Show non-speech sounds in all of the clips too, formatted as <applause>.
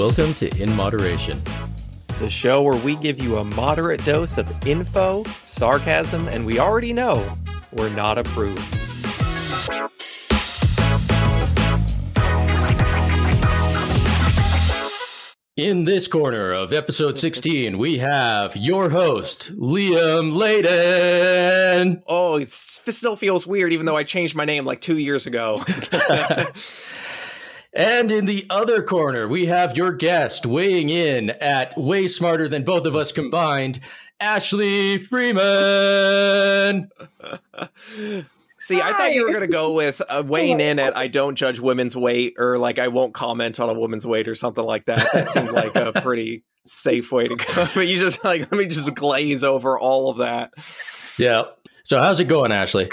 Welcome to In Moderation, the show where we give you a moderate dose of info, sarcasm, and we already know we're not approved. In this corner of episode 16, we have your host, Liam Layden. Oh, it still feels weird, even though I changed my name like two years ago. <laughs> <laughs> and in the other corner, we have your guest weighing in at way smarter than both of us combined, Ashley Freeman. <laughs> See, Hi. I thought you were going to go with uh, weighing in at I don't judge women's weight or like I won't comment on a woman's weight or something like that. That seemed like a <laughs> pretty safe way to go. <laughs> But you just like, let me just glaze over all of that. Yeah. So, how's it going, Ashley?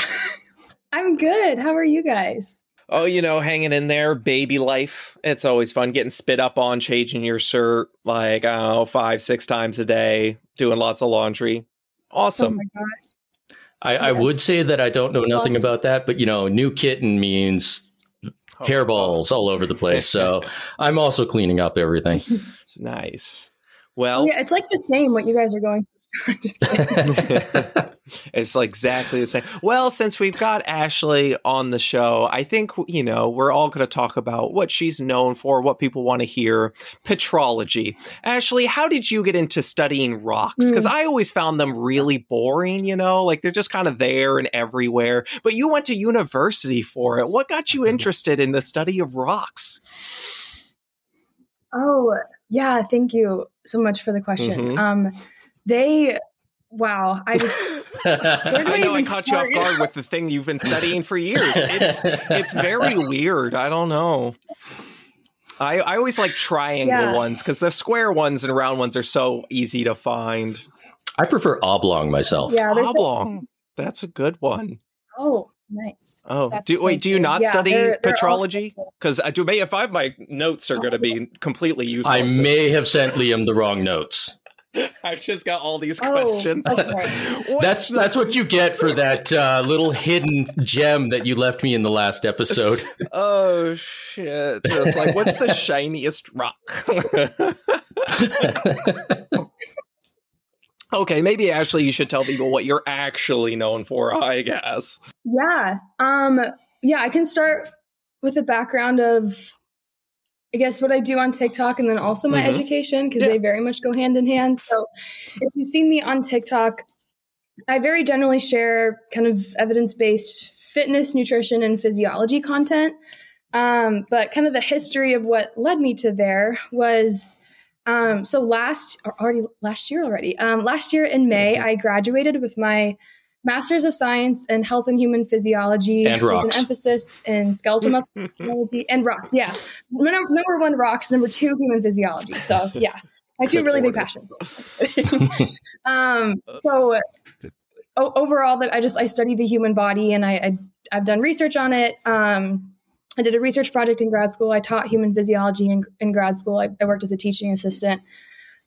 I'm good. How are you guys? Oh, you know, hanging in there, baby life. It's always fun getting spit up on, changing your shirt like, I don't know, five, six times a day, doing lots of laundry. Awesome. Oh my gosh. I, yes. I would say that I don't know nothing about that, but you know, new kitten means oh, hairballs all over the place. So <laughs> I'm also cleaning up everything. nice. Well, yeah, it's like the same what you guys are going <laughs> I'm just kidding. <laughs> it's like exactly the same. Well, since we've got Ashley on the show, I think, you know, we're all going to talk about what she's known for, what people want to hear petrology. Ashley, how did you get into studying rocks? Because mm. I always found them really boring, you know, like they're just kind of there and everywhere. But you went to university for it. What got you interested in the study of rocks? Oh, yeah. Thank you so much for the question. Mm-hmm. Um, they wow i just <laughs> i know i caught start? you off guard with the thing you've been studying for years <laughs> it's it's very weird i don't know i i always like triangle yeah. ones because the square ones and round ones are so easy to find i prefer oblong myself yeah oblong a, that's a good one oh Nice. Oh, do, so wait. Do you not yeah, study they're, they're petrology? Because I uh, do. May if I my notes are going to be completely useless. I may have sent Liam the wrong notes. <laughs> I've just got all these oh, questions. Okay. <laughs> that's the- that's what you get for that uh, little hidden gem that you left me in the last episode. <laughs> oh shit! It's like, what's the shiniest rock? okay, maybe actually you should tell people what you're actually known for. I guess. Yeah. Um. Yeah, I can start with a background of I guess what I do on TikTok and then also my mm-hmm. education because yeah. they very much go hand in hand. So if you've seen me on TikTok, I very generally share kind of evidence based fitness, nutrition, and physiology content. Um, but kind of the history of what led me to there was um, so last already last year already um, last year in May mm-hmm. I graduated with my Masters of Science in Health and Human Physiology and rocks. with an emphasis in skeletal muscle <laughs> and rocks. Yeah, number, number one rocks, number two human physiology. So <laughs> yeah, my two really big passions. <laughs> um, so o- overall, I just I study the human body and I, I have done research on it. Um, I did a research project in grad school. I taught human physiology in, in grad school. I, I, worked as a teaching assistant.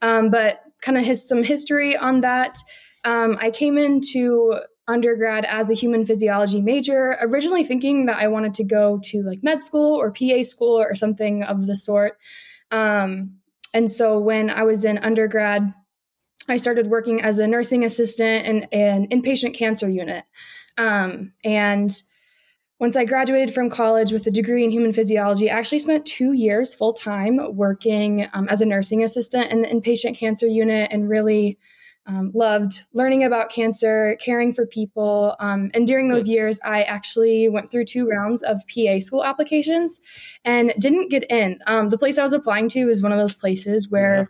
Um, but kind of his, some history on that. Um, I came into undergrad as a human physiology major, originally thinking that I wanted to go to like med school or PA school or something of the sort. Um, and so when I was in undergrad, I started working as a nursing assistant in an inpatient cancer unit. Um, and once I graduated from college with a degree in human physiology, I actually spent two years full time working um, as a nursing assistant in the inpatient cancer unit and really um, loved learning about cancer, caring for people. Um, and during those years, I actually went through two rounds of PA school applications and didn't get in. Um, the place I was applying to is one of those places where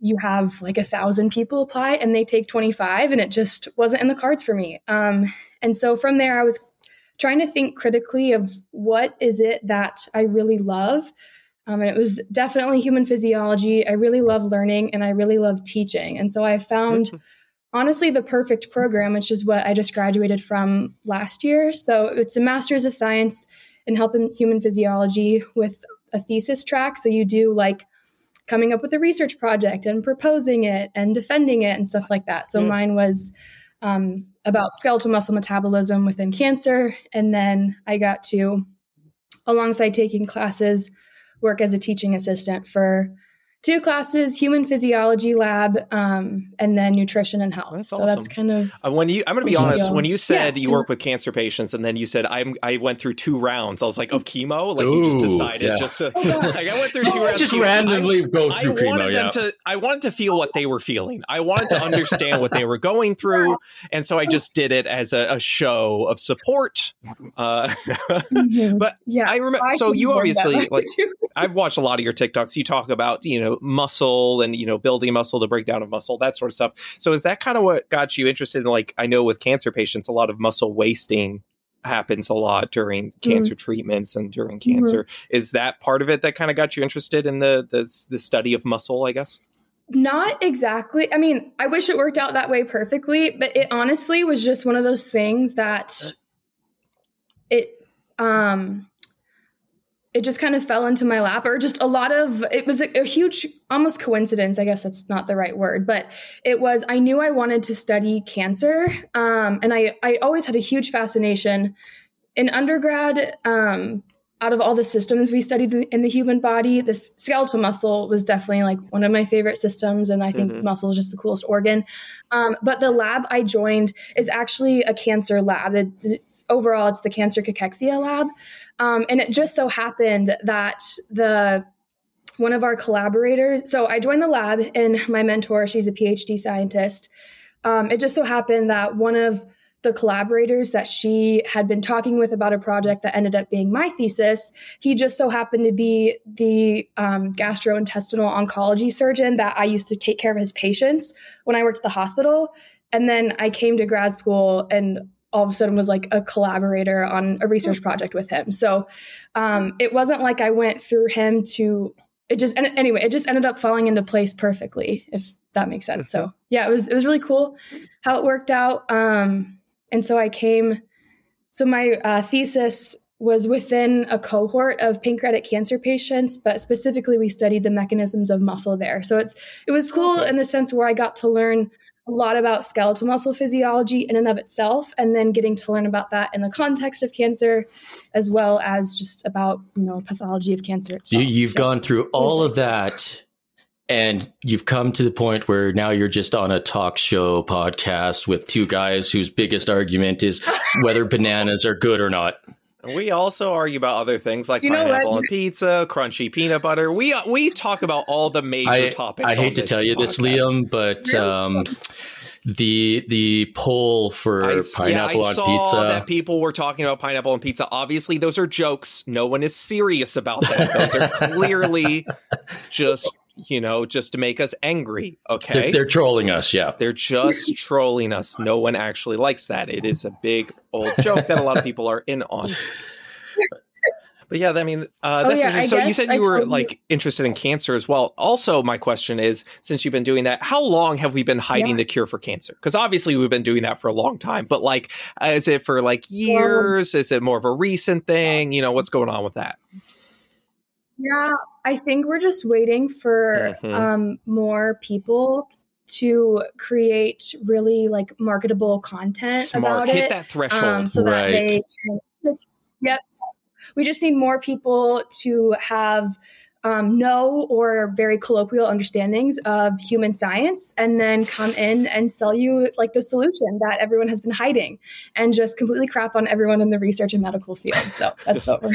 yeah. you have like a thousand people apply and they take 25, and it just wasn't in the cards for me. Um, and so from there, I was trying to think critically of what is it that I really love um, and it was definitely human physiology. I really love learning and I really love teaching. And so I found honestly the perfect program, which is what I just graduated from last year. So it's a master's of science in health and human physiology with a thesis track. So you do like coming up with a research project and proposing it and defending it and stuff like that. So mm. mine was um, about skeletal muscle metabolism within cancer. And then I got to, alongside taking classes, work as a teaching assistant for two classes human physiology lab um, and then nutrition and health That's so awesome. that's kind of Uh, when you, I'm going to be Yeah. honest. When you said Yeah. you work with cancer patients, and then you said I'm, I went through two rounds. I was like, of chemo. Like you just decided yeah. just to, Oh, <laughs> like I went through two rounds. Just of chemo. randomly go I, I through wanted chemo. them Yeah. to. I wanted to feel what they were feeling. I wanted to understand what they were going <laughs> through, and so I just did it as a, a show of support. Uh, Mhm. <laughs> but yeah I remember. So you have learned that obviously like. I've watched a lot of your TikToks. You talk about, you know, muscle and, you know, building muscle, the breakdown of muscle, that sort of stuff. So is that kind of what got you interested in, like, I know with cancer patients, a lot of muscle wasting happens a lot during mm-hmm. cancer treatments and during mm-hmm. cancer. Is that part of it that kind of got you interested in the, the, the study of muscle, I guess? Not exactly. I mean, I wish it worked out that way perfectly, but it honestly was just one of those things that uh. it um it just kind of fell into my lap or just a lot of it was a, a huge almost coincidence i guess that's not the right word but it was i knew i wanted to study cancer um, and i i always had a huge fascination in undergrad um, out of all the systems we studied in the human body the skeletal muscle was definitely like one of my favorite systems and i think Mhm. muscle is just the coolest organ um, but the lab i joined is actually a cancer lab it, it's overall it's the cancer cachexia lab um, and it just so happened that the one of our collaborators so i joined the lab and my mentor she's a phd scientist. Um, it just so happened that one of the collaborators that she had been talking with about a project that ended up being my thesis he just so happened to be the um, gastrointestinal oncology surgeon that i used to take care of his patients when i worked at the hospital. And then i came to grad school and all of a sudden was like a collaborator on a research project with him. So um, it wasn't like i went through him to it just and anyway it just ended up falling into place perfectly if that makes sense. So yeah it was it was really cool how it worked out. Um, and so i came so my uh, thesis was within a cohort of pancreatic cancer patients but specifically we studied the mechanisms of muscle there. So it's it was cool in the sense where i got to learn a lot about skeletal muscle physiology in and of itself and then getting to learn about that in the context of cancer as well as just about you know pathology of cancer itself You, you've So- gone through all of that and you've come to the point where now you're just on a talk show podcast with two guys whose biggest argument is whether <laughs> bananas are good or not. We also argue about other things like You pineapple and pizza, crunchy peanut butter. We we talk about all the major I, topics. I on hate to tell you this. Liam, but Really? um, the the poll for I, s- yeah, pineapple I on saw pizza. that people were talking about pineapple and pizza. Obviously, those are jokes. No one is serious about that. Those are clearly <laughs> just you know just to make us angry. Okay, they're, they're trolling us. Yeah. They're just <laughs> trolling us. No one actually likes that. It is a big old <laughs> joke that a lot of people are in on. <laughs> But yeah, I mean, uh, Oh, that's yeah, interesting. So you guess said I you were told you- like interested in cancer as well. Also, my question is, since you've been doing that, how long have we been hiding Yeah. the cure for cancer? Because obviously we've been doing that for a long time. But like, uh, is it for like years? Is it more of a recent thing? You know, what's going on with that? Yeah, I think we're just waiting for Mhm. um, more people to create really like marketable content Smart. about Hit it, that threshold. um, so that they can. <laughs> Yep. We just need more people to have um, no or very colloquial understandings of human science, and then come in and sell you like the solution that everyone has been hiding, and just completely crap on everyone in the research and medical field. So that's what we're.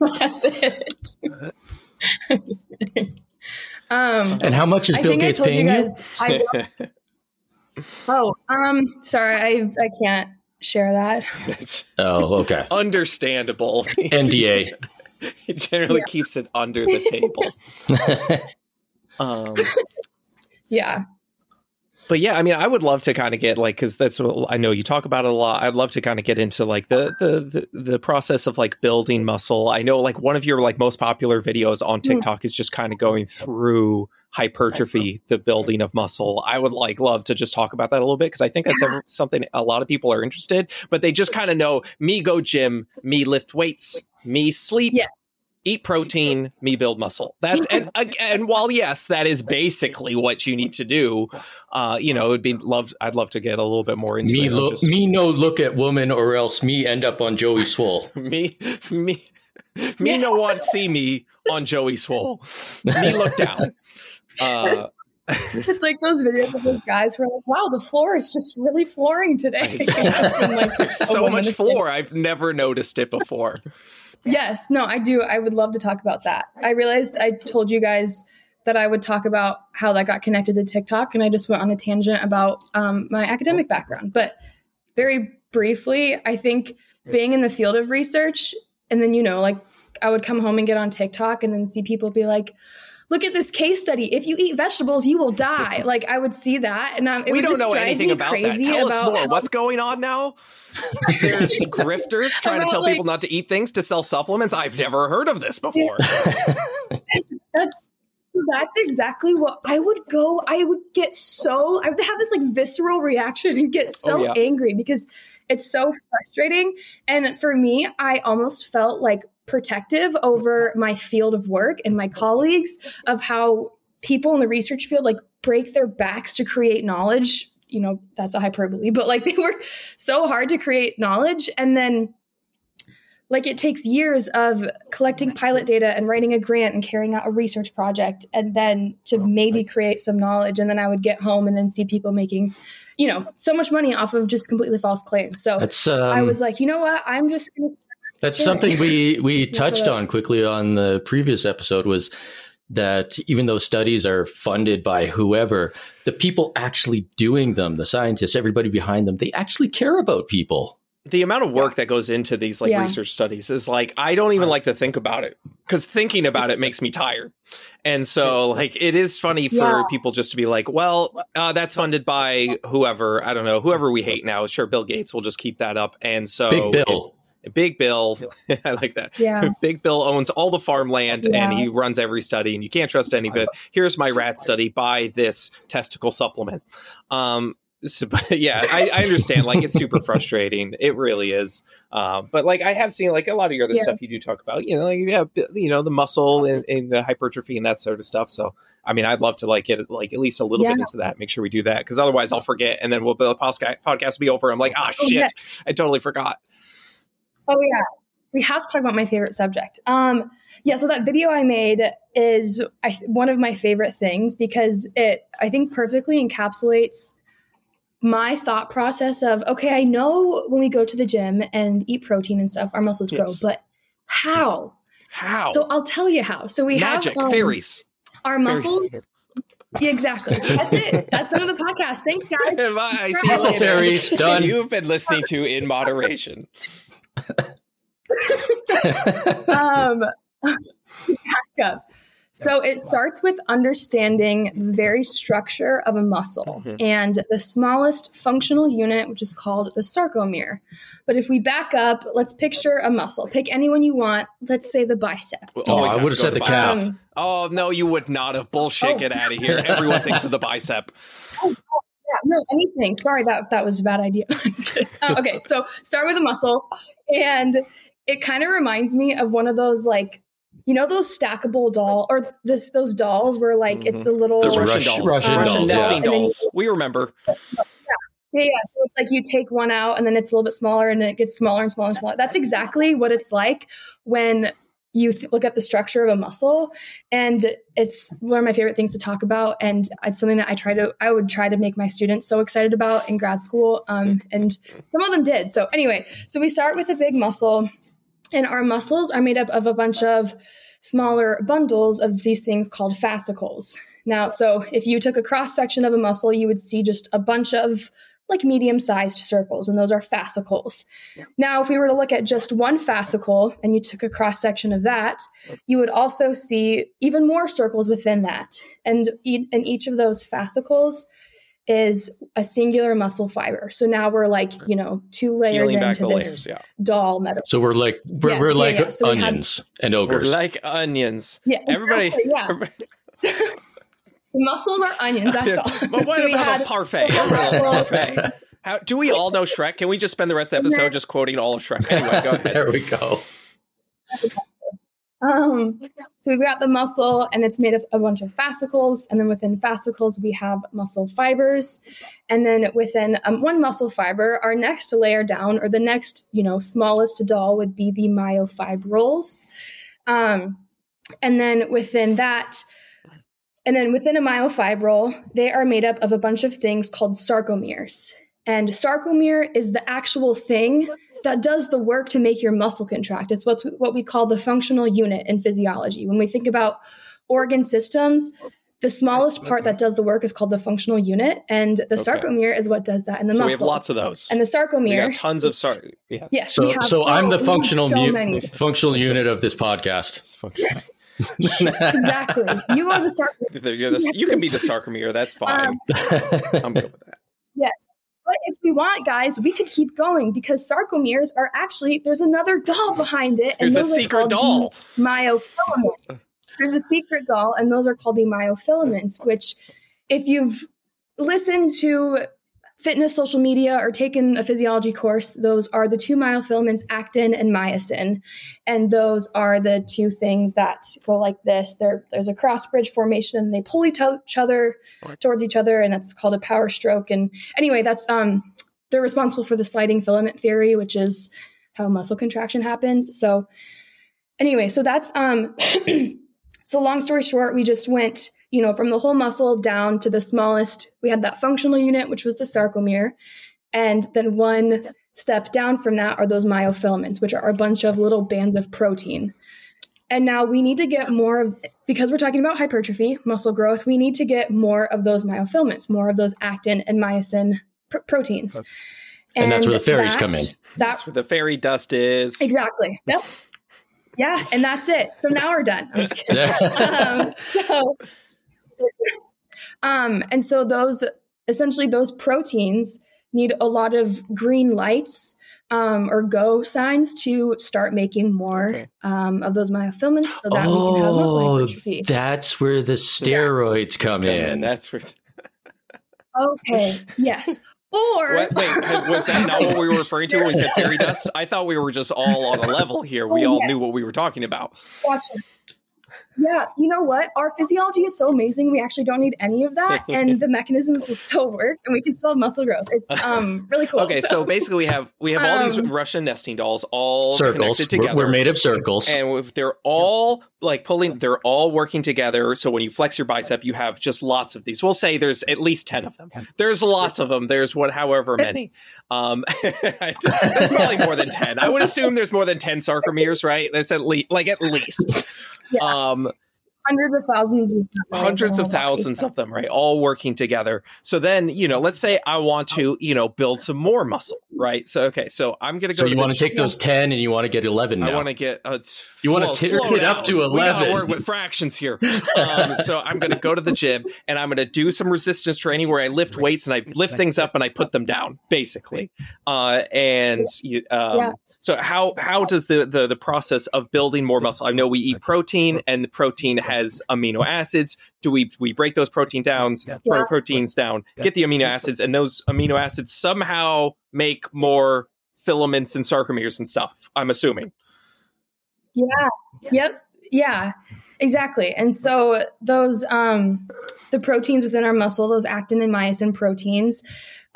<laughs> that's it. <laughs> Just kidding. Um, And how much is I Bill Gates paying you? guys. I, <laughs> oh, um, sorry, I I can't share that. Oh, okay. understandable. NDA. <laughs> he generally Yeah. keeps it under the table. <laughs> Um, Yeah, but yeah, I mean, I would love to kind of get like because that's what I know you talk about it a lot. I'd love to kind of get into like the, the the the process of like building muscle. I know like one of your like most popular videos on Hmm. TikTok is just kind of going through hypertrophy, the building of muscle. I would like love to just talk about that a little bit because I think that's ever, something a lot of people are interested, but they just kind of know me go gym, me lift weights, me sleep. Yeah. Eat protein, me build muscle. That's and <laughs> and while yes, that is basically what you need to do. Uh, you know, it'd be love. I'd love to get a little bit more into me, it. lo- Just- me no look at woman, or else me end up on Joey Swoll. <laughs> me, me, me Yeah. no <laughs> want see me on Joey Swoll. Me look down. Uh, <laughs> It's like those videos of those guys who are like, "Wow, the floor is just really flooring today." <laughs> Like, <laughs> so much floor. I've never noticed it before. Yes, no, I do. I would love to talk about that. I realized I told you guys that I would talk about how that got connected to TikTok, and I just went on a tangent about um, my academic background. But very briefly, I think being in the field of research, and then, you know, like I would come home and get on TikTok and then see people be like, Look at this case study. If you eat vegetables, you will die. <laughs> Like I would see that, and um, it we would don't just know anything about that. Tell us about more. how- What's going on now? <laughs> There's grifters trying to tell like- people not to eat things to sell supplements. I've never heard of this before. <laughs> That's that's exactly what I would go. I would get so I would have this like visceral reaction and get so Oh, yeah. angry because it's so frustrating. And for me, I almost felt like protective over my field of work and my colleagues of how people in the research field like break their backs to create knowledge. You know, that's a hyperbole, but like <laughs> they work so hard to create knowledge. And then like it takes years of collecting pilot data and writing a grant and carrying out a research project and then to maybe create some knowledge. And then i would get home and then see people making you know so much money off of just completely false claims. So um, i was like you know what? I'm just gonna That's Sure. something we we <laughs> touched on quickly on the previous episode was that even though studies are funded by whoever, the people actually doing them, the scientists, everybody behind them, they actually care about people. the amount of work that goes into these like Yeah. research studies is like I don't even like to think about it because thinking about it makes me tired. And so like it is funny for Yeah. people just to be like, well, uh, that's funded by whoever I don't know, whoever we hate now. Sure, Bill Gates will just keep that up. And so Big Bill. Big Bill, <laughs> I like that. yeah <laughs> Big Bill owns all the farmland and he runs every study, and you can't trust any of it. Here's my rat study. Buy this testicle supplement. Um, so, <laughs> but yeah, I, I understand. Like, it's super frustrating. It really is. Um, but like, I have seen like a lot of your other Yeah. stuff you do talk about. You know, like you have you know the muscle and, and the hypertrophy and that sort of stuff. So, I mean, I'd love to like get like at least a little bit into that. Make sure we do that because otherwise, I'll forget, and then we'll the podcast podcast will be over. I'm like, ah, Oh, shit, yes. I totally forgot. Oh yeah. We have to talk about my favorite subject. Um yeah, so that video I made is I, one of my favorite things because it I think perfectly encapsulates my thought process of okay, I know when we go to the gym and eat protein and stuff, our muscles grow, but how? How So I'll tell you how. So we magic have um, fairies. our muscles. Yeah, exactly. That's it. That's the end of the podcast. Thanks, guys. Bye. See you Muscle later. fairies, <laughs> done. You've been listening to In Moderation. Um, back up. So it starts with understanding the very structure of a muscle Mhm. and the smallest functional unit, which is called the sarcomere. But if we back up, let's picture a muscle. Pick anyone you want. Let's say the bicep. We Oh, I would've said the calf. Um, Oh no, you would not have bullshit. Oh. Get out of here. Everyone thinks of the bicep. yeah, <laughs> no, anything. Sorry, that that was a bad idea. <laughs> I'm just kidding. Uh, okay, so start with a muscle, and it kind of reminds me of one of those like, you know, those stackable doll or this those dolls where like it's the little Those Russian, Russian- dolls, Russian Russian dolls, yeah. nesting And then you- dolls. We remember. Yeah, yeah. So it's like you take one out and then it's a little bit smaller and then it gets smaller and smaller and smaller. That's exactly what it's like when you th- look at the structure of a muscle. And it's one of my favorite things to talk about. And it's something that I try to, I would try to make my students so excited about in grad school. Um, and some of them did. So anyway, so we start with a big muscle and our muscles are made up of a bunch of smaller bundles of these things called fascicles. Now, so if you took a cross section of a muscle, you would see just a bunch of like medium sized circles, and those are fascicles. Now, if we were to look at just one fascicle and you took a cross section of that, you would also see even more circles within that. And e- in each of those fascicles is a singular muscle fiber. So now we're like, you know, two layers Peeling into this layers. Yeah. doll metal. So we're like we're, Yes, we're yeah, like yeah. So we had- onions and We're ogres. like onions. Yeah, Everybody. exactly, yeah. <laughs> everybody- <laughs> The muscles are onions. That's all. but <laughs> what So we about had- a parfait? Everybody loves parfait. How, do we all know Shrek? Can we just spend the rest of the episode just quoting all of Shrek? Anyway, go <laughs> ahead. there we go. Um, so we've got the muscle, and it's made of a bunch of fascicles, and then within fascicles we have muscle fibers, and then within um, one muscle fiber, our next layer down, or the next you know smallest doll, would be the myofibrils, um, and then within that. And then within a myofibril, they are made up of a bunch of things called sarcomeres. And sarcomere is the actual thing that does the work to make your muscle contract. It's what's what we call the functional unit in physiology. When we think about organ systems, the smallest part that does the work is called the functional unit, and the sarcomere is what does that in the so muscle. we have lots of those. and the sarcomere. we got tons of is- sar. Yeah. Yes. we So, have- so I'm oh, the oh, we have functional so mu- functional unit of this podcast. Exactly. You are the sarcomere. <laughs> You're the- you can be the sarcomere. That's <laughs> fine. Um, I'm good with that. Yes. But if we want, guys, we could keep going because sarcomeres are actually there's another doll behind it, and There's a those are secret doll. myofilaments. There's a secret doll, and those are called the myofilaments. Which, if you've listened to fitness social media or taken a physiology course, those are the two myofilaments, actin and myosin, and those are the two things that go like this. There, there's a cross bridge formation, and they pull each other towards each other, and that's called a power stroke. And anyway, that's um, they're responsible for the sliding filament theory, which is how muscle contraction happens. So, anyway, so that's um, <clears throat> so long story short, we just went, you know, from the whole muscle down to the smallest. We had that functional unit, which was the sarcomere, and then one step down from that are those myofilaments, which are a bunch of little bands of protein. And now we need to get more of, because we're talking about hypertrophy, muscle growth, we need to get more of those myofilaments, more of those actin and myosin pr- proteins. And that's where the fairies that- come in. That That's where the fairy dust is. exactly. Yep. Yeah, and that's it. So now we're done. I'm just <laughs> kidding. <laughs> um, so, um, and so those essentially those proteins need a lot of green lights um, or go signs to start making more Okay. um, of those myofilaments so that we can have muscle Oh, hypertrophy. that's where the steroids come Come in. That's where. Okay. Yes. Or What, wait, was that not what we were referring to when we said fairy dust? I thought we were just all on a level here. We Oh, all yes. knew what we were talking about. Watch it. Yeah, you know what? Our physiology is so amazing. We actually don't need any of that, and <laughs> the mechanisms will still work, and we can still have muscle growth. It's um really cool. Okay, so basically we have we have all these Um, Russian nesting dolls all circles. connected We're, together. we're made of circles. and they're all like pulling they're all working together so when you flex your bicep you have just lots of these we'll say there's at least 10 of them there's lots of them there's what however many um <laughs> there's probably more than 10 i would assume there's more than 10 sarcomeres right that's at least like at least Yeah. um hundreds of thousands, of hundreds of thousands of them right all working together so then you know let's say i want to you know build some more muscle right so okay so i'm gonna go so to you want to take those 10 and you want to get 11 now. I want to get. Uh, You wanna well, turn it up down. to We gotta 11. work with fractions here. Um, so I'm going to go to the gym and I'm going to do some resistance training where I lift weights and I lift things up and I put them down, basically. Uh, and you, um, Yeah. So how how does the, the the process of building more muscle? I know we eat protein and the protein has amino acids. Do we we break those protein downs Yeah. pro- proteins down, get the amino acids, and those amino acids somehow make more filaments and sarcomeres and stuff? I'm assuming. Yeah. Yep. Yeah. Exactly. And so those um the proteins within our muscle, those actin and myosin proteins,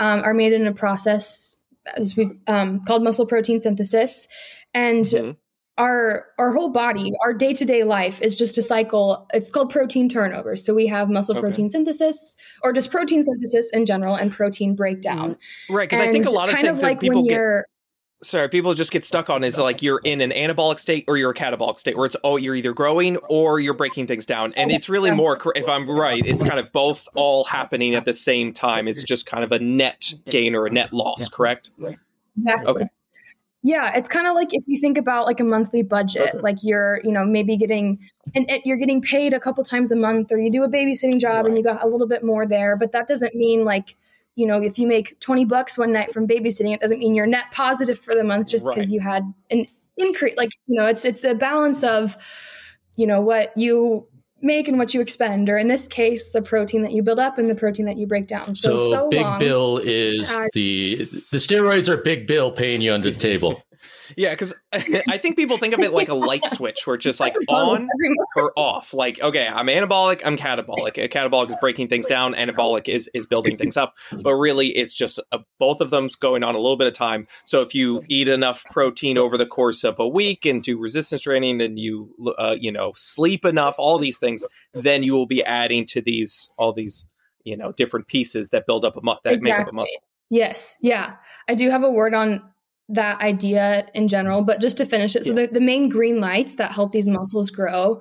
um, are made in a process as we um, called muscle protein synthesis, and Mhm. our our whole body, our day to day life is just a cycle. It's called protein turnover. So we have muscle Okay. protein synthesis, or just protein synthesis in general, and protein breakdown. Right, because I think a lot of kind things of like people when get you're sorry, people just get stuck on is like you're in an anabolic state or you're a catabolic state where it's oh you're either growing or you're breaking things down, and it's really more if I'm right, it's kind of both all happening at the same time. It's just kind of a net gain or a net loss, correct? Exactly. Okay. Yeah, it's kind of like if you think about like a monthly budget, Okay. like you're, you know, maybe getting and it, you're getting paid a couple times a month, or you do a babysitting job and you got a little bit more there, but that doesn't mean like, you know, if you make twenty bucks one night from babysitting, it doesn't mean you're net positive for the month just because Right. you had an increase. Like, you know, it's it's a balance of, you know, what you make and what you expend, or in this case, the protein that you build up and the protein that you break down. So, So, so Big long. Bill is has- the the steroids are Big Bill paying you under the table. Yeah, because <laughs> I think people think of it like a light switch, where it's just like <laughs> on or off. Like, okay, I'm anabolic, I'm catabolic. A Catabolic is breaking things down, anabolic is is building things up. But really, it's just a, both of them's going on a little bit of time. So if you eat enough protein over the course of a week and do resistance training, and you uh, you know sleep enough, all these things, then you will be adding to these all these you know different pieces that build up a mu- that exactly. make up a muscle. Yes, yeah, I do have a word on that idea in general, but just to finish it, so the, the main green lights that help these muscles grow,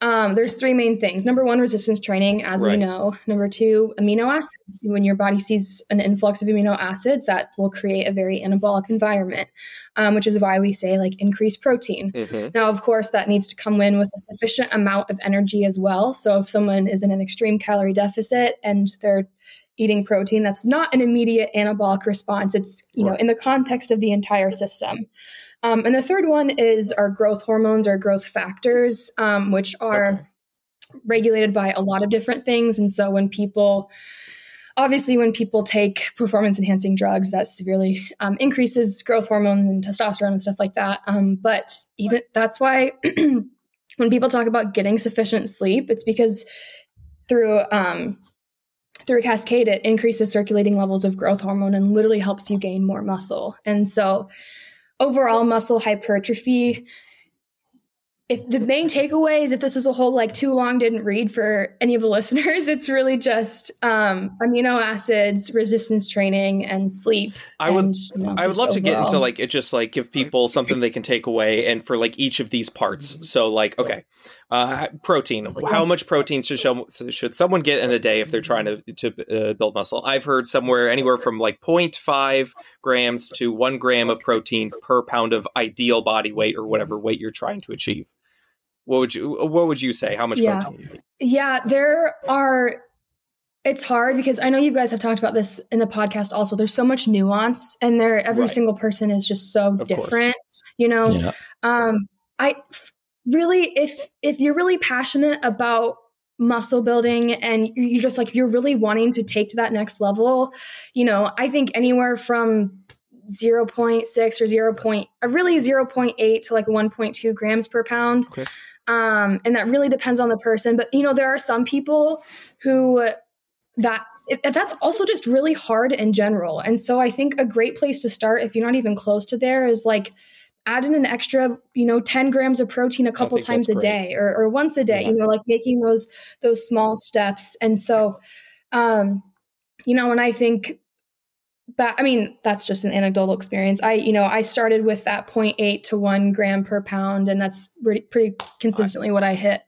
um, there's three main things. Number one, resistance training, as right. we know. Number two, amino acids. When your body sees an influx of amino acids, that will create a very anabolic environment, um, which is why we say like increase protein. Mm-hmm. Now, of course, that needs to come in with a sufficient amount of energy as well. So if someone is in an extreme calorie deficit and they're eating protein that's not an immediate anabolic response it's you right. know in the context of the entire system um, and the third one is our growth hormones or growth factors um, which are okay. regulated by a lot of different things and so when people obviously when people take performance enhancing drugs that severely um, increases growth hormone and testosterone and stuff like that um, but even that's why <clears throat> when people talk about getting sufficient sleep it's because through um, through a cascade, it increases circulating levels of growth hormone and literally helps you gain more muscle. And so, overall muscle hypertrophy if the main takeaway is if this was a whole like too long didn't read for any of the <laughs> listeners it's really just um, amino acids resistance training and sleep i would and, you know, i would love overall. to get into like it just like give people something they can take away and for like each of these parts so like okay uh, protein how much protein should should someone get in a day if they're trying to to uh, build muscle i've heard somewhere anywhere from like 0.5 grams to 1 gram of protein per pound of ideal body weight or whatever weight you're trying to achieve what would you what would you say? How much yeah. protein? Yeah, there are it's hard because I know you guys have talked about this in the podcast also. There's so much nuance and there every right. single person is just so of different, course. you know. Yeah. Um I really if if you're really passionate about muscle building and you're just like you're really wanting to take to that next level, you know, I think anywhere from 0.6 or 0. Point, uh, really 0.8 to like 1.2 grams per pound. Okay. Um, and that really depends on the person. But, you know, there are some people who that that's also just really hard in general. And so I think a great place to start, if you're not even close to there, is like add in an extra, you know, 10 grams of protein a couple times a day or, or, once a day, yeah. you know, like making those, those small steps. And so, um, you know, when I think but I mean, that's just an anecdotal experience. I, you know, I started with that 0.8 to one gram per pound, and that's pretty, pretty consistently what I hit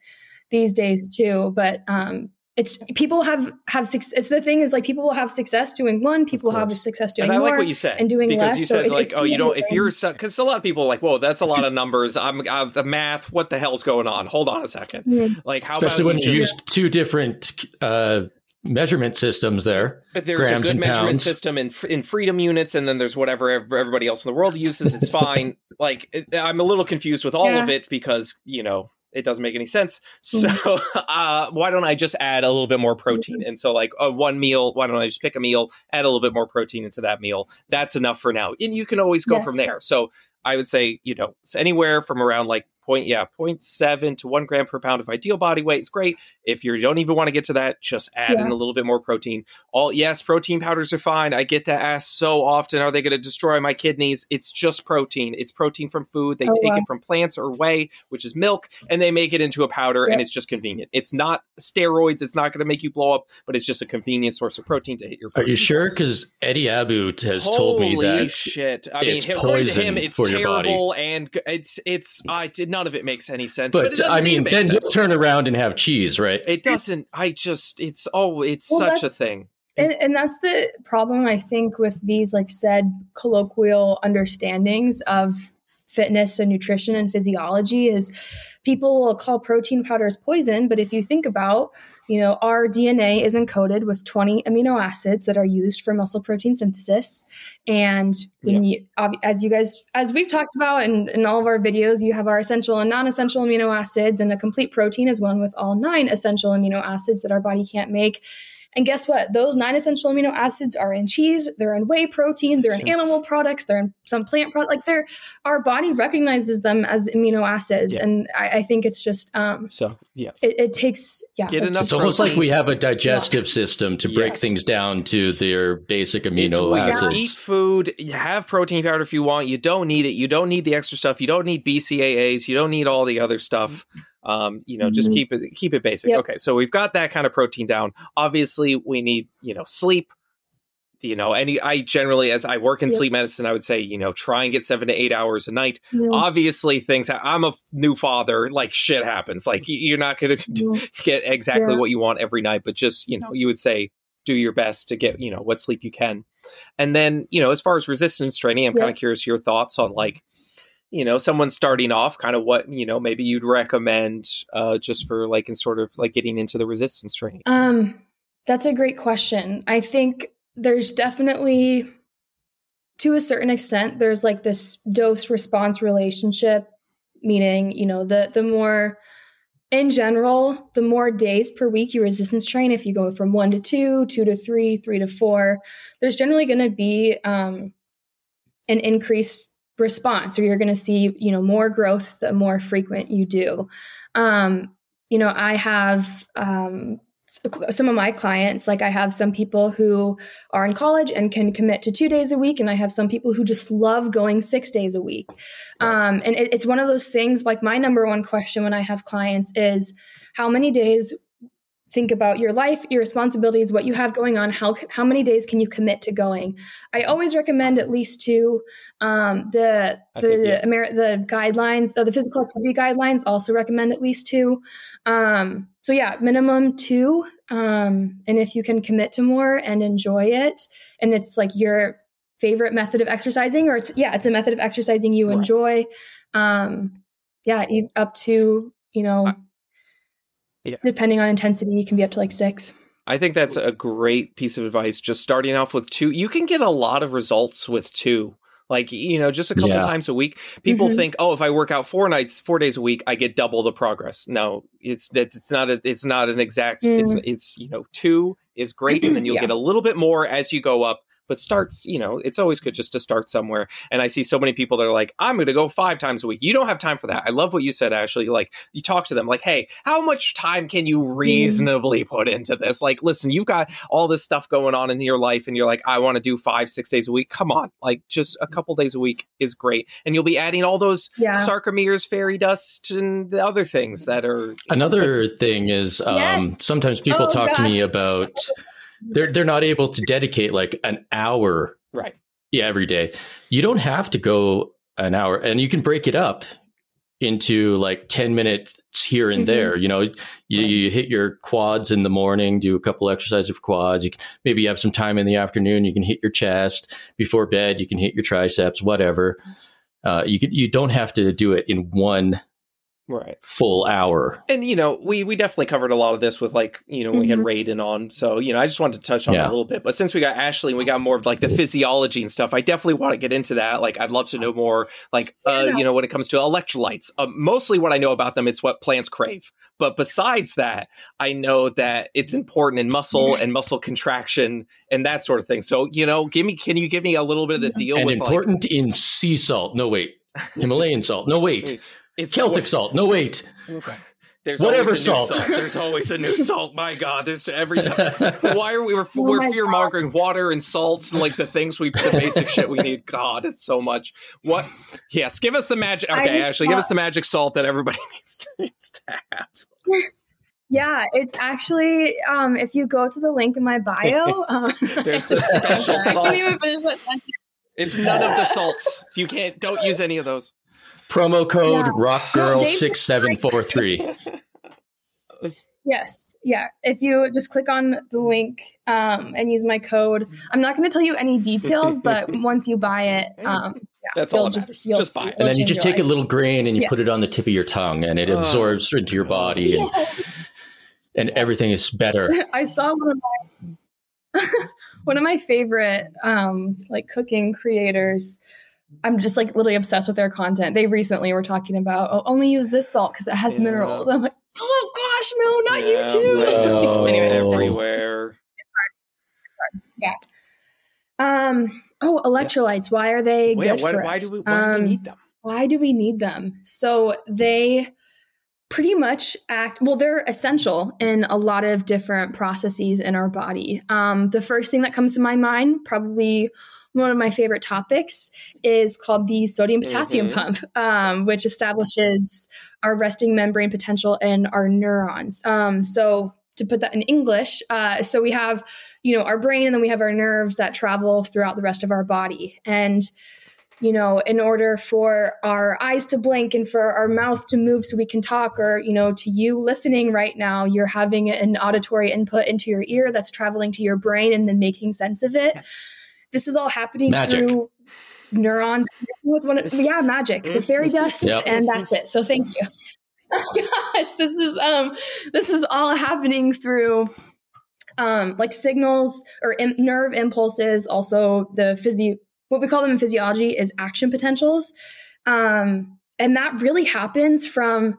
these days too. But um, it's people have have success. It's the thing is like people will have success doing one, people will have success doing. And I like what you said and doing because less. you said so like, oh, you don't. If you're because a lot of people are like, whoa, that's a lot of <laughs> numbers. I'm I've the math. What the hell's going on? Hold on a 2nd mm-hmm. Like how especially when you use two different uh, measurement systems there. There's grams a good measurement pounds. system in in freedom units, and then there's whatever everybody else in the world uses. It's fine. <laughs> like it, I'm a little confused with all yeah. of it because you know it doesn't make any sense. So mm-hmm. <laughs> uh, why don't I just add a little bit more protein? And so like a one meal, why don't I just pick a meal, add a little bit more protein into that meal? That's enough for now, and you can always go yes. from there. So I would say you know anywhere from around like point yeah 0.7 to 1 gram per pound of ideal body weight is great. If you don't even want to get to that just add yeah. in a little bit more protein. All yes protein powders are fine. I get that asked so often are they going to destroy my kidneys? It's just protein. It's protein from food. They oh, take wow. it from plants or whey which is milk and they make it into a powder and it's just convenient. It's not steroids it's not going to make you blow up but it's just a convenient source of protein to hit your are you sure? because eddie abbew has Holy told me that shit. I mean according to him it's terrible and it's it's i did not none of it makes any sense. But, but I mean, then you turn around and have cheese, right? It doesn't. I just, it's oh, it's well, such a thing. And, and that's the problem, I think, with these like said colloquial understandings of fitness and nutrition and physiology is people will call protein powders poison, but if you think about you know, our DNA is encoded with 20 amino acids that are used for muscle protein synthesis. And when yeah. you, as you guys, as we've talked about in, in all of our videos, you have our essential and non essential amino acids, and a complete protein is one with all nine essential amino acids that our body can't make. And guess what? Those nine essential amino acids are in cheese, they're in whey protein, they're in animal products, they're in some plant product. Like they're our body recognizes them as amino acids, Yeah. and I, I think it's just um, So yes, it, it takes yeah. Get it's enough It's almost like we have a digestive system to break Yes. things down to their basic amino weird. acids. Eat food. You have protein powder if you want. You don't need it. You don't need the extra stuff. You don't need BCAAs. You don't need all the other stuff. Um, you know, just Mhm. keep it keep it basic. Yep. Okay, so we've got that kind of protein down. Obviously, we need you know sleep. You know, any I generally, as I work in Yep. sleep medicine, I would say you know try and get seven to eight hours a night. you know, Obviously, things. Ha- I'm a f- new father. Like shit happens. Like you're not going to you get exactly Yeah. what you want every night, but just, you know, you would say do your best to get, you know, what sleep you can. And then, you know, as far as resistance training, I'm Yeah. kind of curious your thoughts on like, you know, someone starting off, kind of what, you know, maybe you'd recommend uh just for like in sort of like getting into the resistance training. Um, that's a great question. I think there's definitely, to a certain extent, there's like this dose response relationship, meaning, you know, the the more in general, the more days per week you resistance train, if you go from one to two, two to three, three to four, there's generally going to be um, an increased response, or you're going to see, you know, more growth the more frequent you do. Um, you know, I have um, some of my clients, like I have some people who are in college and can commit to two days a week, and I have some people who just love going six days a week. Um, and it, it's one of those things. Like my number one question when I have clients is, how many days? Think about your life, your responsibilities, what you have going on. How how many days can you commit to going? I always recommend at least two. Um, the I the think, yeah. Amer- the guidelines, uh, the physical activity guidelines, also recommend at least two. Um, so yeah, minimum two. Um, and if you can commit to more and enjoy it, and it's like your favorite method of exercising, or it's yeah, it's a method of exercising you Right. enjoy. Um, yeah, up to you know, I- yeah. depending on intensity, you can be up to like six. I think that's a great piece of advice. Just starting off with two, you can get a lot of results with two. Like, you know, just a couple Yeah. times a week. People Mhm. think, oh, if I work out four nights, four days a week, I get double the progress. No, it's it's not a, it's not an exact. It's it's you know, two is great, and then you'll Mm. <clears throat> Yeah. get a little bit more as you go up. But starts, you know, it's always good just to start somewhere. And I see so many people that are like, I'm going to go five times a week. You don't have time for that. I love what you said, Ashley. Like, you talk to them, like, hey, how much time can you reasonably put into this? Like, listen, you've got all this stuff going on in your life, and you're like, I want to do five, six days a week. Come on. Like, just a couple days a week is great. And you'll be adding all those Yeah. sarcomeres, fairy dust, and the other things that are. Another thing is um, Yes. sometimes people Oh, talk to me about they're they're not able to dedicate like an hour Right. yeah every day. You don't have to go an hour, and you can break it up into like ten minutes here and Mhm. there. You know, you, you hit your quads in the morning, do a couple exercises for quads. You can maybe you have some time in the afternoon. You can hit your chest before bed. You can hit your triceps, whatever. Uh, you can you don't have to do it in one Right. full hour. And you know, we we definitely covered a lot of this with like you know when we had Mhm. Raiden on. So you know, I just wanted to touch on it Yeah. a little bit. But since we got Ashley and we got more of like the physiology and stuff, I definitely want to get into that. Like, I'd love to know more. Like, uh, you know, when it comes to electrolytes, um, mostly what I know about them, it's what plants crave. But besides that, I know that it's important in muscle and muscle contraction and that sort of thing. So you know, give me, can you give me a little bit of the deal and with important in sea salt. No wait, Himalayan salt. No wait, like it's Celtic salt. No wait. There's Whatever always a new salt. There's always a new <laughs> salt. My God, there's every time. <laughs> Why are we? We're, Oh we're my fear mongering water and salts and like the things we, the basic shit we need. God, it's so much. What? Yes, give us the magic. Okay, just Ashley, give us the magic salt that everybody <laughs> needs to, needs to have. Yeah, it's actually um, if you go to the link in my bio, um, There's the special salt. can't even finish that sentence. It's none of the salts. You can't. Don't use any of those. Promo code Yeah. Rock No, Girl they- six seven four three. Yes, yeah. If you just click on the link um, and use my code, I'm not going to tell you any details, but <laughs> once you buy it, um, yeah, That's all just you'll Just buy it. And then you just change take a little grain and you put it on the tip of your tongue, and it Oh, absorbs into your body, and, life. and everything is better. <laughs> I saw one of my <laughs> one of my favorite um, like cooking creators. I'm just like literally obsessed with their content. They recently were talking about oh, only use this salt because it has Yeah. minerals. I'm like, oh gosh, no, not Yeah, you too. no, <laughs> Anyway, Oh. everywhere. Yeah. Um. Oh, electrolytes. Why are they Well, yeah, good why, for why us? do we why do Um, we need them? why do we need them? So they pretty much act well they're essential in a lot of different processes in our body um, the first thing that comes to my mind probably one of my favorite topics is called the sodium potassium Mhm. pump um, which establishes our resting membrane potential in our neurons um, so to put that in english uh, so we have you know our brain and then we have our nerves that travel throughout the rest of our body and you know, in order for our eyes to blink and for our mouth to move so we can talk, or, you know, to you listening right now, you're having an auditory input into your ear that's traveling to your brain and then making sense of it. This is all happening Magic. through neurons with one of, yeah magic the fairy dust Yep. and that's it so thank you <laughs> oh gosh this is um this is all happening through um like signals or Im- nerve impulses also the physi what we call them in physiology is action potentials um and that really happens from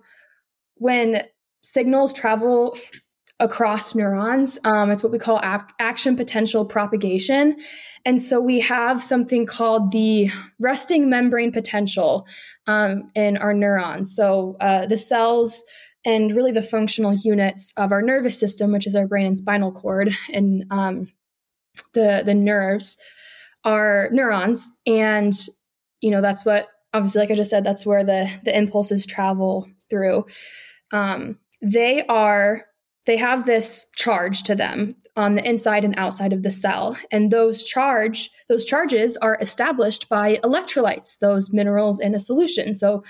when signals travel f- across neurons. Um, it's what we call ac- action potential propagation. And so we have something called the resting membrane potential um, in our neurons. So uh, the cells and really the functional units of our nervous system which is our brain and spinal cord and um, the the nerves are neurons. And you know that's what obviously like i just said that's where the the impulses travel through. Um, they are they have this charge to them on the inside and outside of the cell. And those charge those charges are established by electrolytes those minerals in a solution. So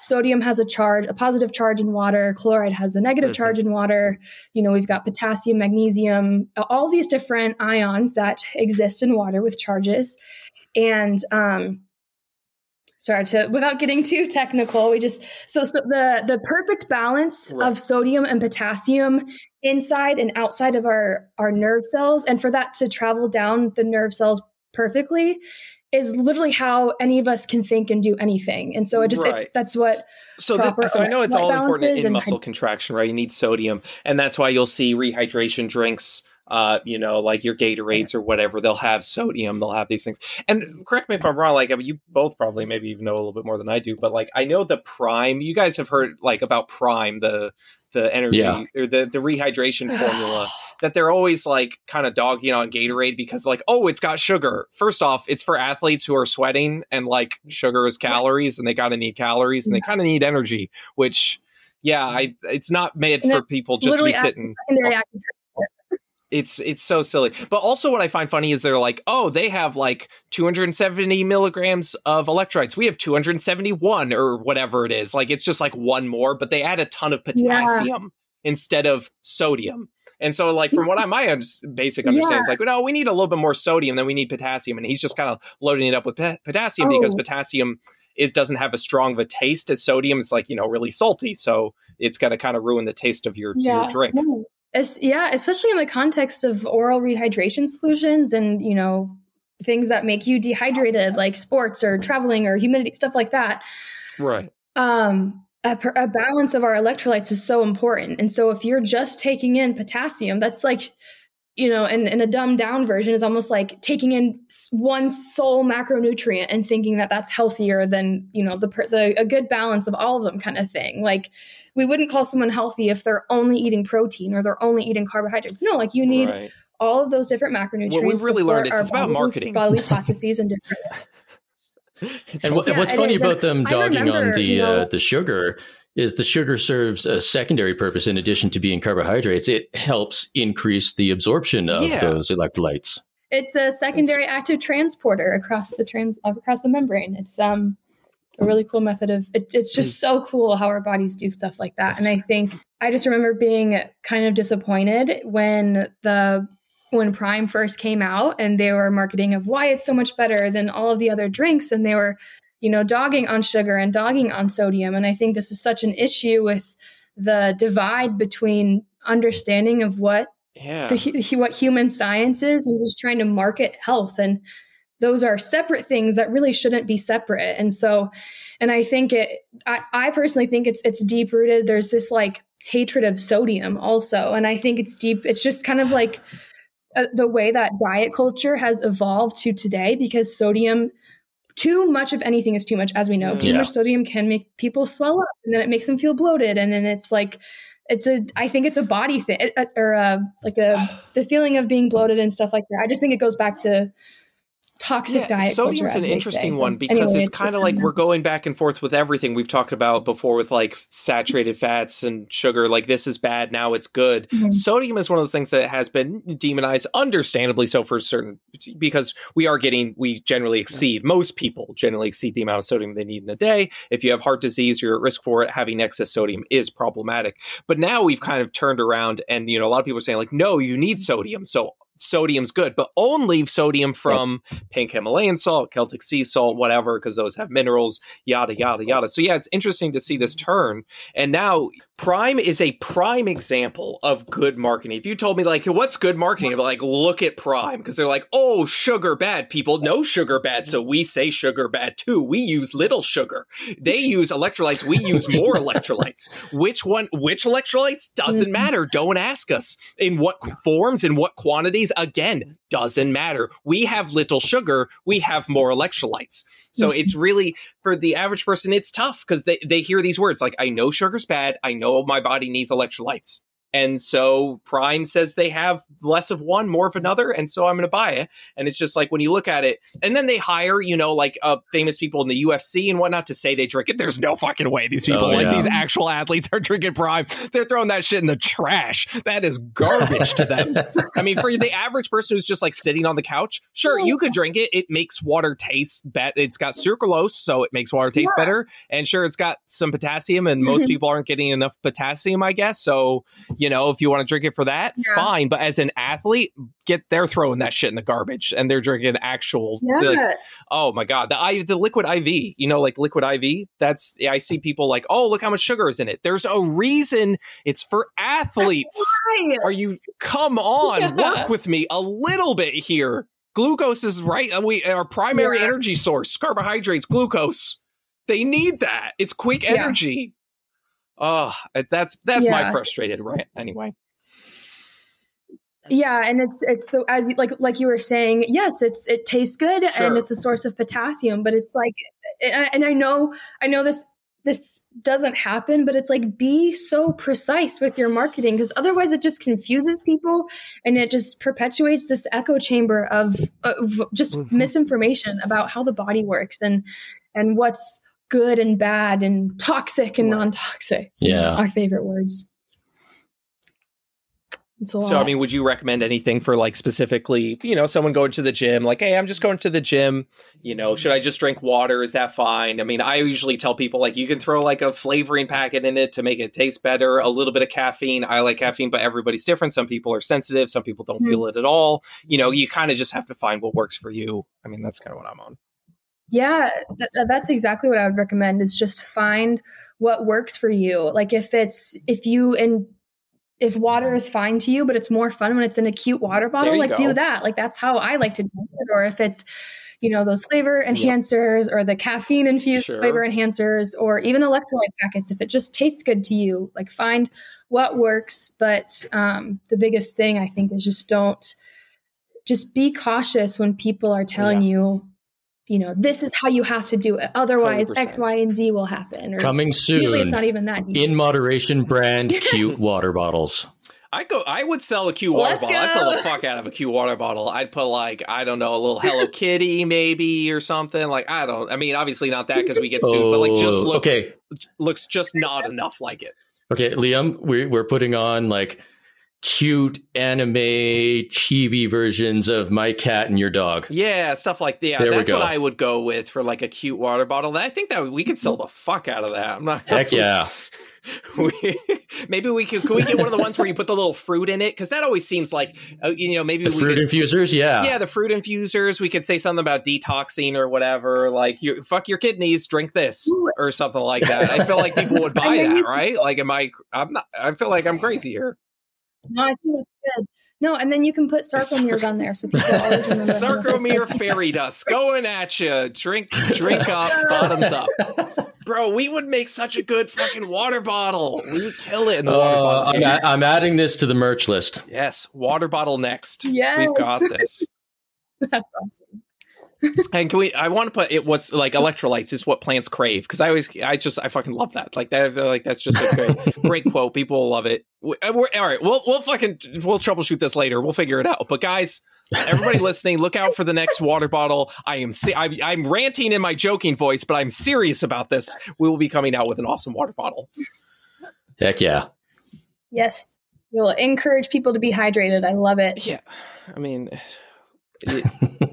sodium has a charge a positive charge in water chloride has a negative Mhm. charge in water. You know we've got potassium magnesium all these different ions that exist in water with charges. And um sorry to without getting too technical we just so so the the perfect balance Right. of sodium and potassium inside and outside of our our nerve cells and for that to travel down the nerve cells perfectly is literally how any of us can think and do anything and so it just it- that's what So, th- proper so I know it's all important in muscle contraction, right? You need sodium, and that's why you'll see rehydration drinks. Uh, you know, like your Gatorades or whatever, they'll have sodium. They'll have these things. And correct me if I'm wrong. Like, I mean, you both probably maybe even know a little bit more than I do. But like, I know the Prime. You guys have heard like about Prime, the the energy Yeah. or the the rehydration <sighs> formula that they're always like kind of dogging on Gatorade because like, oh, it's got sugar. First off, it's for athletes who are sweating and like sugar is calories and they got to need calories and they kind of need energy, which yeah, I it's not made And for people just to be sitting. It's it's so silly. But also what I find funny is they're like, "Oh, they have like 270 milligrams of electrolytes. We have 271 or whatever it is. Like it's just like one more, but they add a ton of potassium instead of sodium." And so, like from what I my basic understanding, is like, no, we need a little bit more sodium than we need potassium, and he's just kind of loading it up with pa- potassium because Oh. potassium is doesn't have as strong of a taste as sodium. It's like you know really salty, so it's going to kind of ruin the taste of your, your drink. no. Es- yeah, especially in the context of oral rehydration solutions and, you know, things that make you dehydrated, like sports or traveling or humidity, stuff like that. Right. Um, a, a balance of our electrolytes is so important. And so if you're just taking in potassium, that's like, you know, in, in a dumbed down version is almost like taking in one sole macronutrient and thinking that that's healthier than, you know, the, the a good balance of all of them kind of thing. Like we wouldn't call someone healthy if they're only eating protein or they're only eating carbohydrates. No, like you need Right. all of those different macronutrients. What we've really learned is it's about marketing. bodily <laughs> processes and different. And what, Yeah, what's funny is. About them I dogging on the you know- uh, the sugar is the sugar serves a secondary purpose in addition to being carbohydrates. It helps increase the absorption of Yeah. those electrolytes. It's a secondary active transporter across the trans across the membrane. It's um a really cool method of it, it's just so cool how our bodies do stuff like that. And I think I just remember being kind of disappointed when the when Prime first came out and they were marketing of why it's so much better than all of the other drinks and they were you know dogging on sugar and dogging on sodium. And I think this is such an issue with the divide between understanding of what yeah. the, what human science is and just trying to market health. And those are separate things that really shouldn't be separate. And so and i think it i, I personally think it's it's deep rooted. There's this like hatred of sodium also. And i think it's deep it's just kind of like uh, the way that diet culture has evolved to today because sodium too much of anything is too much as we know too Yeah. much sodium can make people swell up and then it makes them feel bloated and then it's like it's a i think it's a body thing uh, or uh, like a the feeling of being bloated and stuff like that i just think it goes back to toxic diet sodium's culture, an interesting say. So one because anyway, it's kind of like we're going back and forth with everything we've talked about before with like saturated fats and sugar like this is bad now it's good. Mhm. sodium is one of those things that has been demonized understandably so for certain because we are getting we generally exceed most people generally exceed the amount of sodium they need in a day. If you have heart disease you're at risk for it having excess sodium is problematic. But now we've kind of turned around and you know a lot of people are saying like no you need sodium. So sodium's good but only sodium from pink Himalayan salt, Celtic sea salt, whatever, because those have minerals, yada, yada, yada. So, yeah, it's interesting to see this turn. And now Prime is a prime example of good marketing. If you told me, like, what's good marketing? Be like, look at Prime, because they're like, oh, sugar bad. People know sugar bad, so we say sugar bad too. We use little sugar. They use electrolytes, we use more electrolytes. Which one, which electrolytes? Doesn't Mhm. matter. Don't ask us. In what forms, in what quantities? Again, doesn't matter. We have little sugar, we have more electrolytes. So Mhm. it's really for the average person, it's tough because they, they hear these words like, I know sugar's bad, I know Oh, my body needs electrolytes. And so Prime says they have less of one, more of another, and so I'm going to buy it. And it's just like when you look at it, and then they hire, you know, like uh, famous people in the UFC and whatnot to say they drink it. There's no fucking way these people, Oh, like these actual athletes, are drinking Prime. They're throwing that shit in the trash. That is garbage to them. <laughs> I mean, for the average person who's just like sitting on the couch, sure, you could drink it. It makes water taste better. It's got sucralose, so it makes water taste Yeah. better. And sure, it's got some potassium, and most <laughs> people aren't getting enough potassium, I guess. So, you know, if you want to drink it for that, Yeah. fine. But as an athlete, get they're throwing that shit in the garbage, and they're drinking actual. yeah the- oh my god, the I, the liquid IV, you know, like liquid IV. That's I see people like, oh, look how much sugar is in it. There's a reason it's for athletes. Are you come on? Yeah. Work with me a little bit here. Glucose is right. uh, We our primary energy source, carbohydrates, glucose. They need that. It's quick energy. Oh, that's that's my frustrated rant. Anyway, yeah and it's it's the as you- like like you were saying yes it's it tastes good Sure. and it's a source of potassium but it's like and i know i know this this doesn't happen but it's like be so precise with your marketing because otherwise it just confuses people and it just perpetuates this echo chamber of, of just Mhm. misinformation about how the body works and and what's good and bad and toxic and non-toxic Yeah. our favorite words it's a lot. so I mean, would you recommend anything for like specifically, you know, someone going to the gym? Like, hey, I'm just going to the gym. You know, should I just drink water? Is that fine? I mean, I usually tell people like you can throw like a flavoring packet in it to make it taste better. A little bit of caffeine. I like caffeine, but everybody's different. Some people are sensitive. Some people don't Mhm. feel it at all. You know, you kind of just have to find what works for you. I mean, that's kind of what I'm on. Yeah, th- th- that's exactly what I would recommend is just find what works for you. Like if it's if you and if water is fine to you, but it's more fun when it's in a cute water bottle, like go. do that. Like that's how I like to drink it. Or if it's, you know, those flavor enhancers or the caffeine infused Sure. flavor enhancers or even electrolyte packets, if it just tastes good to you, like find what works. But um, the biggest thing I think is just don't just be cautious when people are telling you you know, this is how you have to do it. Otherwise, 100%. X, Y, and Z will happen. Or Coming soon. usually it's not even that deep. In moderation brand <laughs> cute water bottles. I go. I would sell a Q water Let's bottle. I'd sell the fuck out of a Q water bottle. I'd put like I don't know a little Hello <laughs> Kitty maybe or something. Like I don't. I mean, obviously not that because we get sued, but like just Oh, look okay. looks just not enough like it. Okay, Liam, we're, we're putting on like cute anime chibi versions of my cat and your dog. Yeah, stuff like yeah. There we that's what go. I would go with for like a cute water bottle. I think that we could sell the fuck out of that. I'm not. Heck yeah. <laughs> We- maybe we could. Could we get one of the ones where you put the little fruit in it? Because that always seems like uh, you know maybe The we fruit could. infusers, yeah. yeah, the fruit infusers. We could say something about detoxing or whatever. Like, you fuck your kidneys, drink this or something like that. I feel like people would <laughs> buy that, right? Like, am I? I'm not. I feel like I'm crazy here. No, I think it's good. No, and then you can put sarcomeres on there so people always remember. <laughs> Sarcomere fairy dust going at you. Drink, drink up, <laughs> bottoms up. Bro, we would make such a good fucking water bottle. We would kill it in the water Uh, bottle. I'm, a- I'm adding this to the merch list. yes, water bottle next. Yes. We've got this. <laughs> That's awesome. <laughs> And can we? I want to put it. What's like electrolytes is what plants crave because I always, I just, I fucking love that. Like that, like that's just a great, <laughs> great quote. People will love it. We- uh, We're, all right, we'll we'll fucking we'll troubleshoot this later. We'll figure it out. But guys, everybody <laughs> listening, look out for the next water bottle. I am, se- I'm, I'm ranting in my joking voice, but I'm serious about this. We will be coming out with an awesome water bottle. Heck yeah. Yes. We'll encourage people to be hydrated. I love it. Yeah, I mean. it-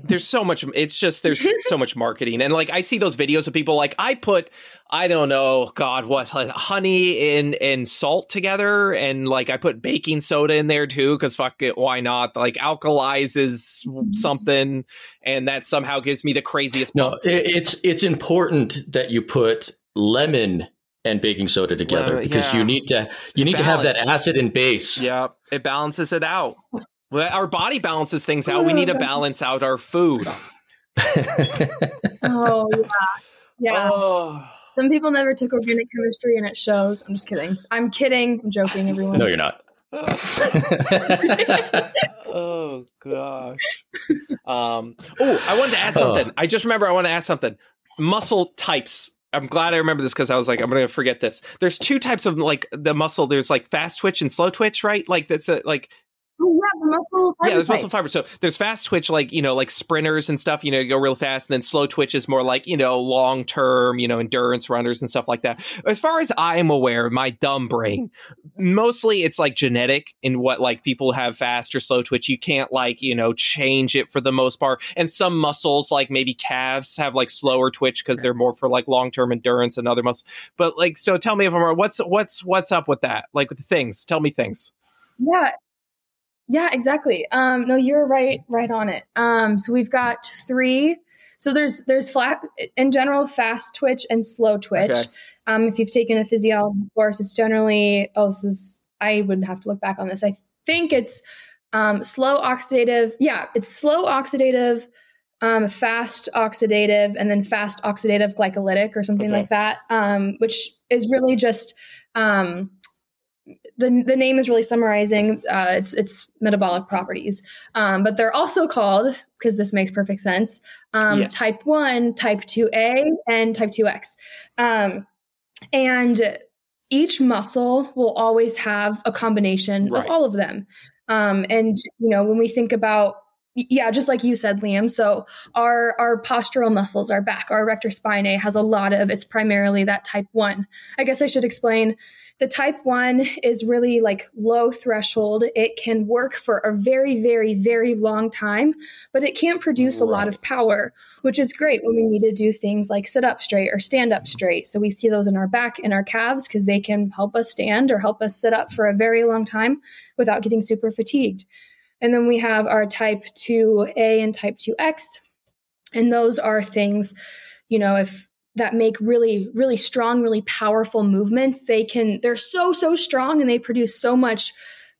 there's so much it's just there's so much marketing. And like i see those videos of people like i put i don't know god what like, honey and and salt together. And like i put baking soda in there too because fuck it why not? Like alkalizes something and that somehow gives me the craziest No, it's it's important that you put lemon and baking soda together Well, because yeah. you need to you need to have that acid and base. yeah it balances it out our body balances things out we need to <laughs> balance out our food Oh, yeah. Yeah. oh Some people never took organic chemistry and it shows. I'm just kidding. I'm kidding. I'm joking, everyone. no, you're not. <laughs> oh gosh. Um. Oh, I wanted to ask something. I just remember I want to ask something. Muscle types. I'm glad I remember this because I was like, I'm going to forget this. There's two types of like the muscle. There's like fast twitch and slow twitch, right? Like that's a, like Oh, yeah, the muscle fiber yeah, there's muscle fiber. So there's fast twitch, like you know, like sprinters and stuff. You know, go real fast. And then slow twitch is more like you know, long term, you know, endurance runners and stuff like that. As far as I am aware, my dumb brain, mostly it's like genetic in what like people have fast or slow twitch. You can't like you know change it for the most part. And some muscles, like maybe calves, have like slower twitch because they're more for like long term endurance and other muscles. But like, so tell me if I'm wrong. What's what's what's up with that? Like with the things. Tell me things. Yeah. Yeah, exactly. Um, no, you're right, right on it. Um, so we've got three. So there's there's flat in general, fast twitch and slow twitch. Okay. Um, if you've taken a physiology course, it's generally oh, this is I would have to look back on this. I think it's um, slow oxidative. Yeah, it's slow oxidative, um, fast oxidative, and then fast oxidative glycolytic or something Okay. like that. Um, which is really just um, the the name is really summarizing uh, its its metabolic properties, um, but they're also called because this makes perfect sense. Um, Yes. Type one, type two A, and type two X, um, and each muscle will always have a combination Right. of all of them. Um, and you know when we think about yeah, just like you said, Liam. So our our postural muscles, our back, our erector spinae has a lot of. It's primarily that type one. I guess I should explain. The type one is really like low threshold. It can work for a very, very, very long time, but it can't produce a lot of power, which is great when we need to do things like sit up straight or stand up straight. So we see those in our back and our calves because they can help us stand or help us sit up for a very long time without getting super fatigued. And then we have our type 2A and type 2X. And those are things, you know, if that make really, really strong, really powerful movements, they can, they're so, so strong and they produce so much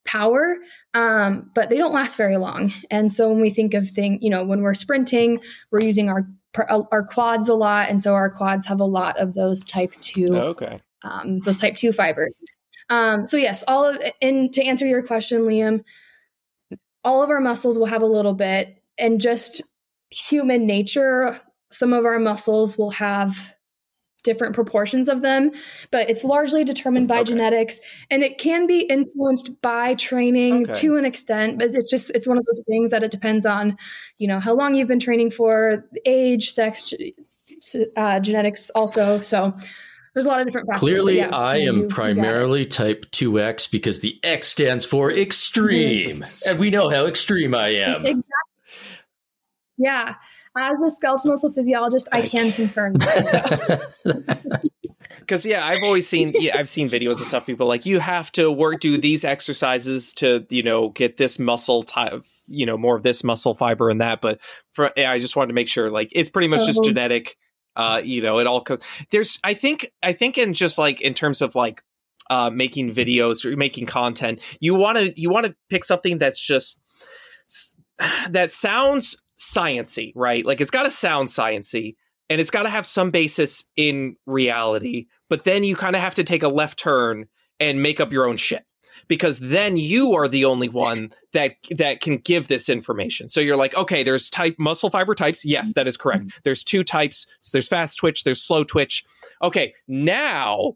power, um, but they don't last very long. And so when we think of thing, you know, when we're sprinting, we're using our our quads a lot, and so our quads have a lot of those type two Okay. um, those type 2 fibers. Um, so yes, all of and to answer your question, Liam, all of our muscles will have a little bit, and just human nature, some of our muscles will have different proportions of them, but it's largely determined by Okay. genetics, and it can be influenced by training Okay. to an extent. But it's just it's one of those things that it depends on, you know, how long you've been training for, age, sex, uh, genetics, also. So there's a lot of different factors. Clearly, yeah, I am you primarily type 2X because the X stands for extreme. Mm-hmm. and we know how extreme I am. <laughs> Exactly. Yeah. As a skeletal muscle physiologist, I can confirm <laughs> that. <laughs> Because yeah, I've always seen yeah, I've seen videos of stuff. People like you have to work do these exercises to you know get this muscle type, you know more of this muscle fiber and that. But for yeah, I just wanted to make sure like it's pretty much just Uh-huh. genetic. Uh, you know, it all comes. there's I think I think in just like in terms of like uh making videos or making content, you want to you want to pick something that's just <sighs> that sounds sciency, right? Like it's got to sound sciency and it's got to have some basis in reality. But then you kind of have to take a left turn and make up your own shit because then you are the only one that that can give this information. So you're like, okay, there's type muscle fiber types. Yes, that is correct. Mm-hmm. There's two types. So there's fast twitch, there's slow twitch. Okay, now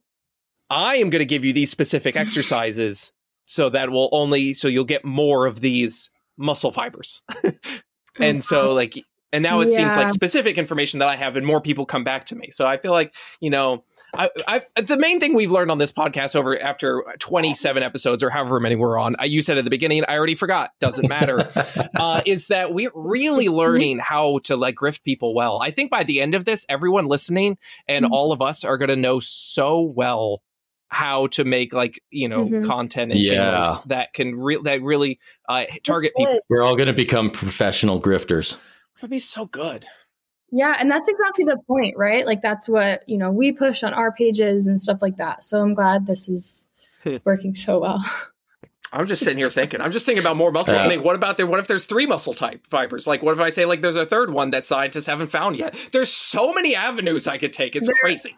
I am going to give you these specific exercises so that will only so you'll get more of these muscle fibers. <laughs> and so <laughs> like and now it seems like specific information that I have, and more people come back to me. So I feel like you know, I, I the main thing we've learned on this podcast over after 27 episodes or however many we're on. I, you said at the beginning, I already forgot. Doesn't matter. <laughs> uh, is that we're really <laughs> learning how to like grift people well. I think by the end of this, everyone listening and Mhm. all of us are going to know so well how to make like you know Mhm. content and Yeah. channels that can re- that really uh, target people. We're all going to become professional grifters. It'd be so good. Yeah, and that's exactly the point, right? Like that's what, you know, we push on our pages and stuff like that. So I'm glad this is <laughs> working so well. I'm just sitting here thinking. I'm just thinking about more muscle. Yeah. I mean, what about there? What if there's three muscle type fibers? Like, what if I say like there's a third one that scientists haven't found yet? There's so many avenues I could take. It's There- crazy.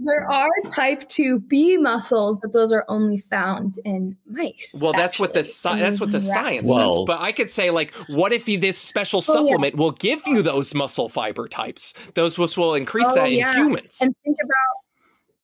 There are type 2B muscles, but those are only found in mice. Well, that's what the actually, sci- that's what the rats. science Well- says. But I could say like, what if you, this special Oh, yeah. supplement will give you those muscle fiber types? Those will, will increase Oh, that in humans. And think about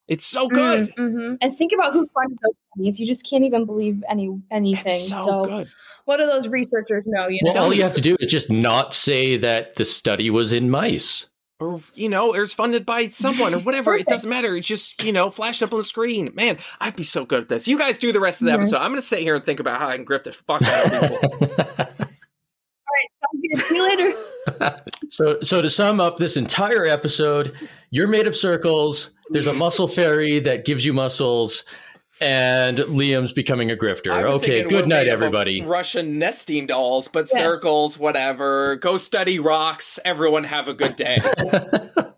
it's so good. Mhm. And think about who funded those studies. You just can't even believe any anything. It's so, so good. what do those researchers know? You know, Well, all you have to do is just not say that the study was in mice. Or you know, it was funded by someone or <laughs> whatever. it doesn't matter. It's just you know, flash up on the screen. Man, I'd be so good at this. You guys do the rest of the Mhm. episode. I'm going to sit here and think about how I can grip the fuck out of people. Sounds good. See you later. <laughs> so, so to sum up this entire episode, you're made of circles. There's a muscle fairy that gives you muscles, and Liam's becoming a grifter. Okay, thinking good night, made up of everybody. Russian nesting dolls, but Yes. circles, whatever. Go study rocks. Everyone have a good day. <laughs>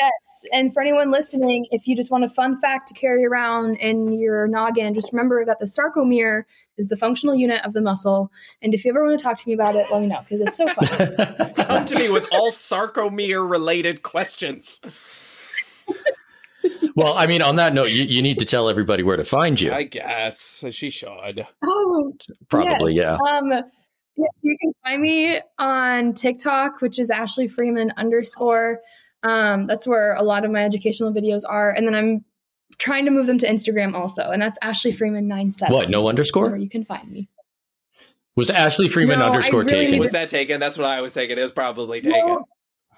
Yes. And for anyone listening, if you just want a fun fact to carry around in your noggin, just remember that the sarcomere is the functional unit of the muscle. And if you ever want to talk to me about it, let me know because it's so fun. <laughs> Come to me with all sarcomere related questions. <laughs> well, I mean, on that note, you, you need to tell everybody where to find you. I guess she should. oh, Probably, yes. yeah. Um, yeah, you can find me on TikTok, which is Ashley Freeman underscore. Um, that's where a lot of my educational videos are. And then I'm trying to move them to Instagram also. And that's Ashley Freeman nine seven. What? No underscore? where you can find me. Was Ashley Freeman No, underscore really taken? Was that taken? That's what I was thinking. It was probably taken. Well,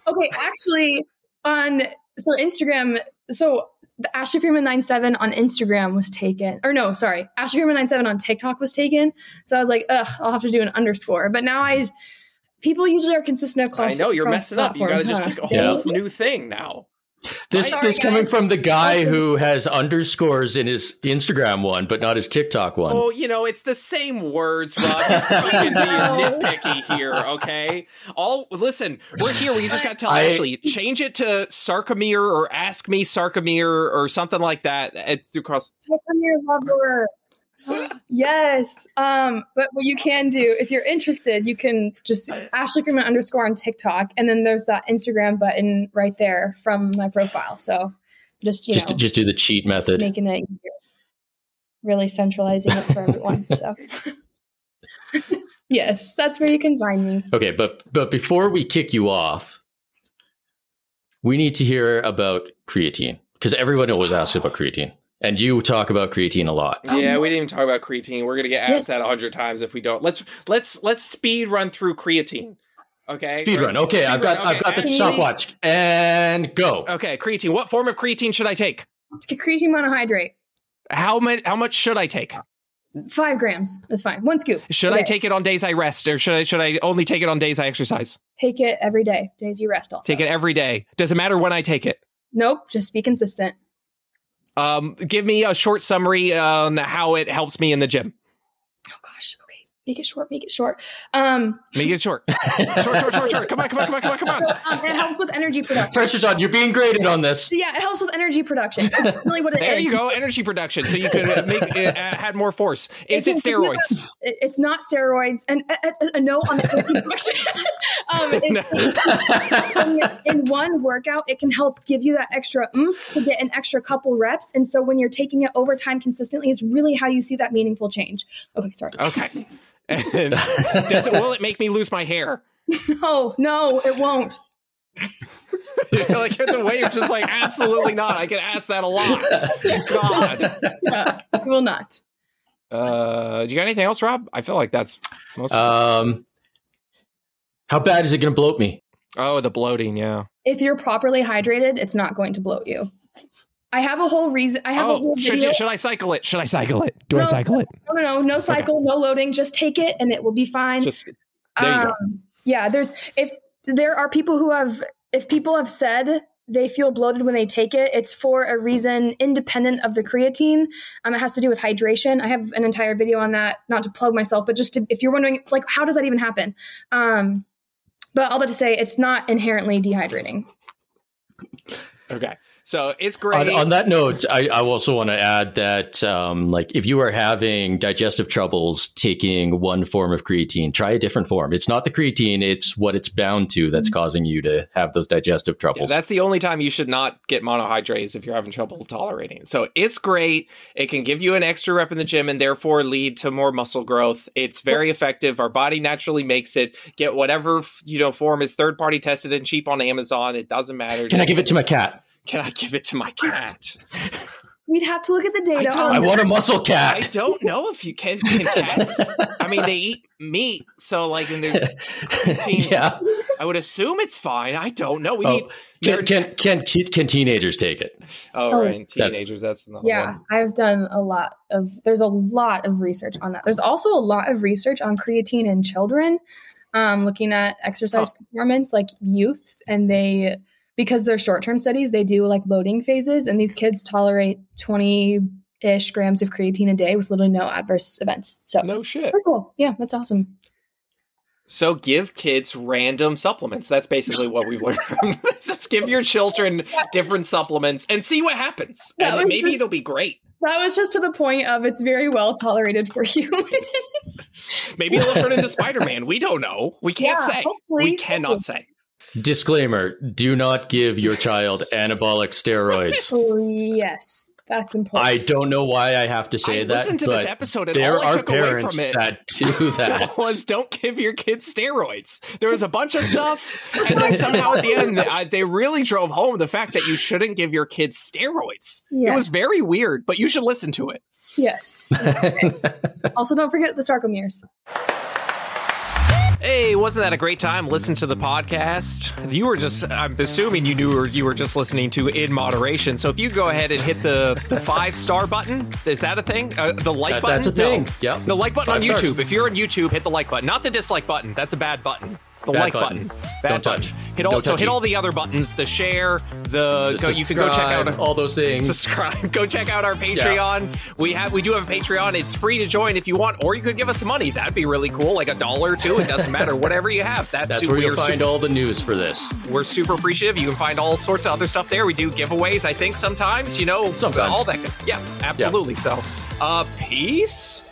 okay, actually, on so Instagram, so the Ashley Freeman 97 on Instagram was taken, or no, sorry, Ashley Freeman 97 on TikTok was taken. So I was like, ugh, I'll have to do an underscore. But now I, people usually are consistent across. I know you're across messing up. You got to platforms, just huh? make a whole Yeah. new thing now. This Sorry, this coming from the guy who has underscores in his Instagram one, but not his TikTok one. Oh, you know, it's the same words, Rob. You're fucking being <laughs> nitpicky here, okay? All listen, we're here. We just got to tell I- Ashley change it to sarcomere or ask me sarcomere or something like that. It's through cross. Premiere lover. <gasps> yes. Um, but what you can do, if you're interested, you can just Ashley Freeman underscore on TikTok, and then there's that Instagram button right there from my profile. So just you just know, just do the cheat method. making it easier, really centralizing it for everyone. <laughs> So yes, that's where you can find me. Okay, but but before we kick you off, we need to hear about creatine because everyone always asks about creatine, and you talk about creatine a lot. Yeah, um, we didn't even talk about creatine. We're gonna get asked Yes. that a hundred times if we don't. Let's let's let's speed run through creatine. Okay, Speed run. Okay, Speed I've got run. I've Okay, got the stopwatch and go. Okay, creatine. What form of creatine should I take? Creatine monohydrate, How much? How much should I take? five grams is fine. One scoop. Should a I day. take it on days I rest, or should I should I only take it on days I exercise? Take it every day. Days you rest. Also. Take it every day. Does it matter when I take it? Nope. Just be consistent. Um, give me a short summary on how it helps me in the gym. Gosh. Okay. make it short, make it short. Um, make it short. <laughs> short, short, short, short. Come on, come on, come on, come on, come on. So, um, it helps with energy production. Pressure's on. You're being graded on this. Yeah, it helps with energy production. That's really what it there is. you go, energy production. So you could make uh, had more force. Is it can give you steroids? a- it's not steroids. And a, a, a note on the energy <laughs> production. um, it- in, in one workout, it can help give you that extra oomph to get an extra couple reps. And so when you're taking it over time consistently, is really how you see that meaningful change. Okay, sorry. Okay. And <laughs> does it? Will it make me lose my hair? No, <laughs> no, it won't. <laughs> like the way you're just like absolutely not. I get asked that a lot. God. Yeah, it will not. Uh, do you got anything else, Rob? I feel like that's most. Um, how bad is it going to bloat me? oh, the bloating. Yeah. If you're properly hydrated, it's not going to bloat you. I have a whole reason. I have a Oh, whole should, video. you, should I cycle it? Should I cycle it? Do I cycle it? no, no, no, no cycle, no loading. Just take it, and it will be fine. Just there you go. Um, yeah, there's if there are people who have if people have said they feel bloated when they take it, it's for a reason independent of the creatine. Um, it has to do with hydration. I have an entire video on that, not to plug myself, but just to, if you're wondering, like, how does that even happen? Um, but all that to say, it's not inherently dehydrating. Okay. So it's great. on that note, I, I also want to add that, um, like, if you are having digestive troubles taking one form of creatine, try a different form. It's not the creatine; it's what it's bound to that's causing you to have those digestive Yeah, troubles. that's the only time you should not get monohydrates if you're having trouble tolerating. So it's great. It can give you an extra rep in the gym and therefore lead to more muscle growth. It's very effective. Our body naturally makes it. Get whatever you know form is third party tested and cheap on Amazon. It doesn't matter. Can I give it to my cat? Can I give it to my cat? We'd have to look at the data. don't- I want a muscle cat. I don't know if you can. Can cats? I mean, they eat meat, so like, and there's. <laughs> yeah. I would assume it's fine. I don't know. We Oh, need. Can, can can can teenagers take it? Oh, Oh. right. Teenagers. That's another Yeah, one. I've done a lot of. There's a lot of research on that. There's also a lot of research on creatine in children, um, looking at exercise Huh. performance, like youth, and they because they're short term studies, they do like loading phases, and these kids tolerate 20 ish grams of creatine a day with little to no adverse events. So No shit. very cool. Yeah, that's awesome. So give kids random supplements. That's basically what we've learned from <laughs> this. Just give your children different supplements and see what happens. That and was maybe just- it'll be great. That was just to the point of it's very well tolerated for <laughs> humans. Maybe it'll turn into Spider-Man. We don't know. We can't Yeah, say. hopefully. We cannot say. Disclaimer: Do not give your child anabolic steroids. <laughs> Oh, yes, that's important. I don't know why I have to say I that, Listen to this episode and there all I are took away from it that do <laughs> that. was don't give your kids steroids. There was a bunch of stuff, <laughs> and then somehow at the end, I, they really drove home the fact that you shouldn't give your kids steroids. It was very weird, but you should listen to it. yes. also, don't forget the sarcomeres. Hey, wasn't that a great time? Listen to the podcast. You were just, I'm assuming you knew or you were just listening to in moderation. So if you go ahead and hit the, the five star button, is that a thing? Uh, the like That- button? that's a thing. No. Yep. The like button Five on stars. YouTube. If you're on YouTube, hit the like button, not the dislike button. That's a bad button. The like button. button. Don't button. touch. Hit all, Don't so touch hit it. all the other buttons. The share. The, go, you can go check out all those things. subscribe <laughs> go check out our patreon we have we do have a patreon it's free to join if you want or you could give us some money that'd be really cool like a dollar or two it doesn't <laughs> matter whatever you have that's, That's super, where you'll find super, all the news for this. we're super appreciative you can find all sorts of other stuff there we do giveaways i think sometimes you know Sometimes. all that yeah absolutely so uh peace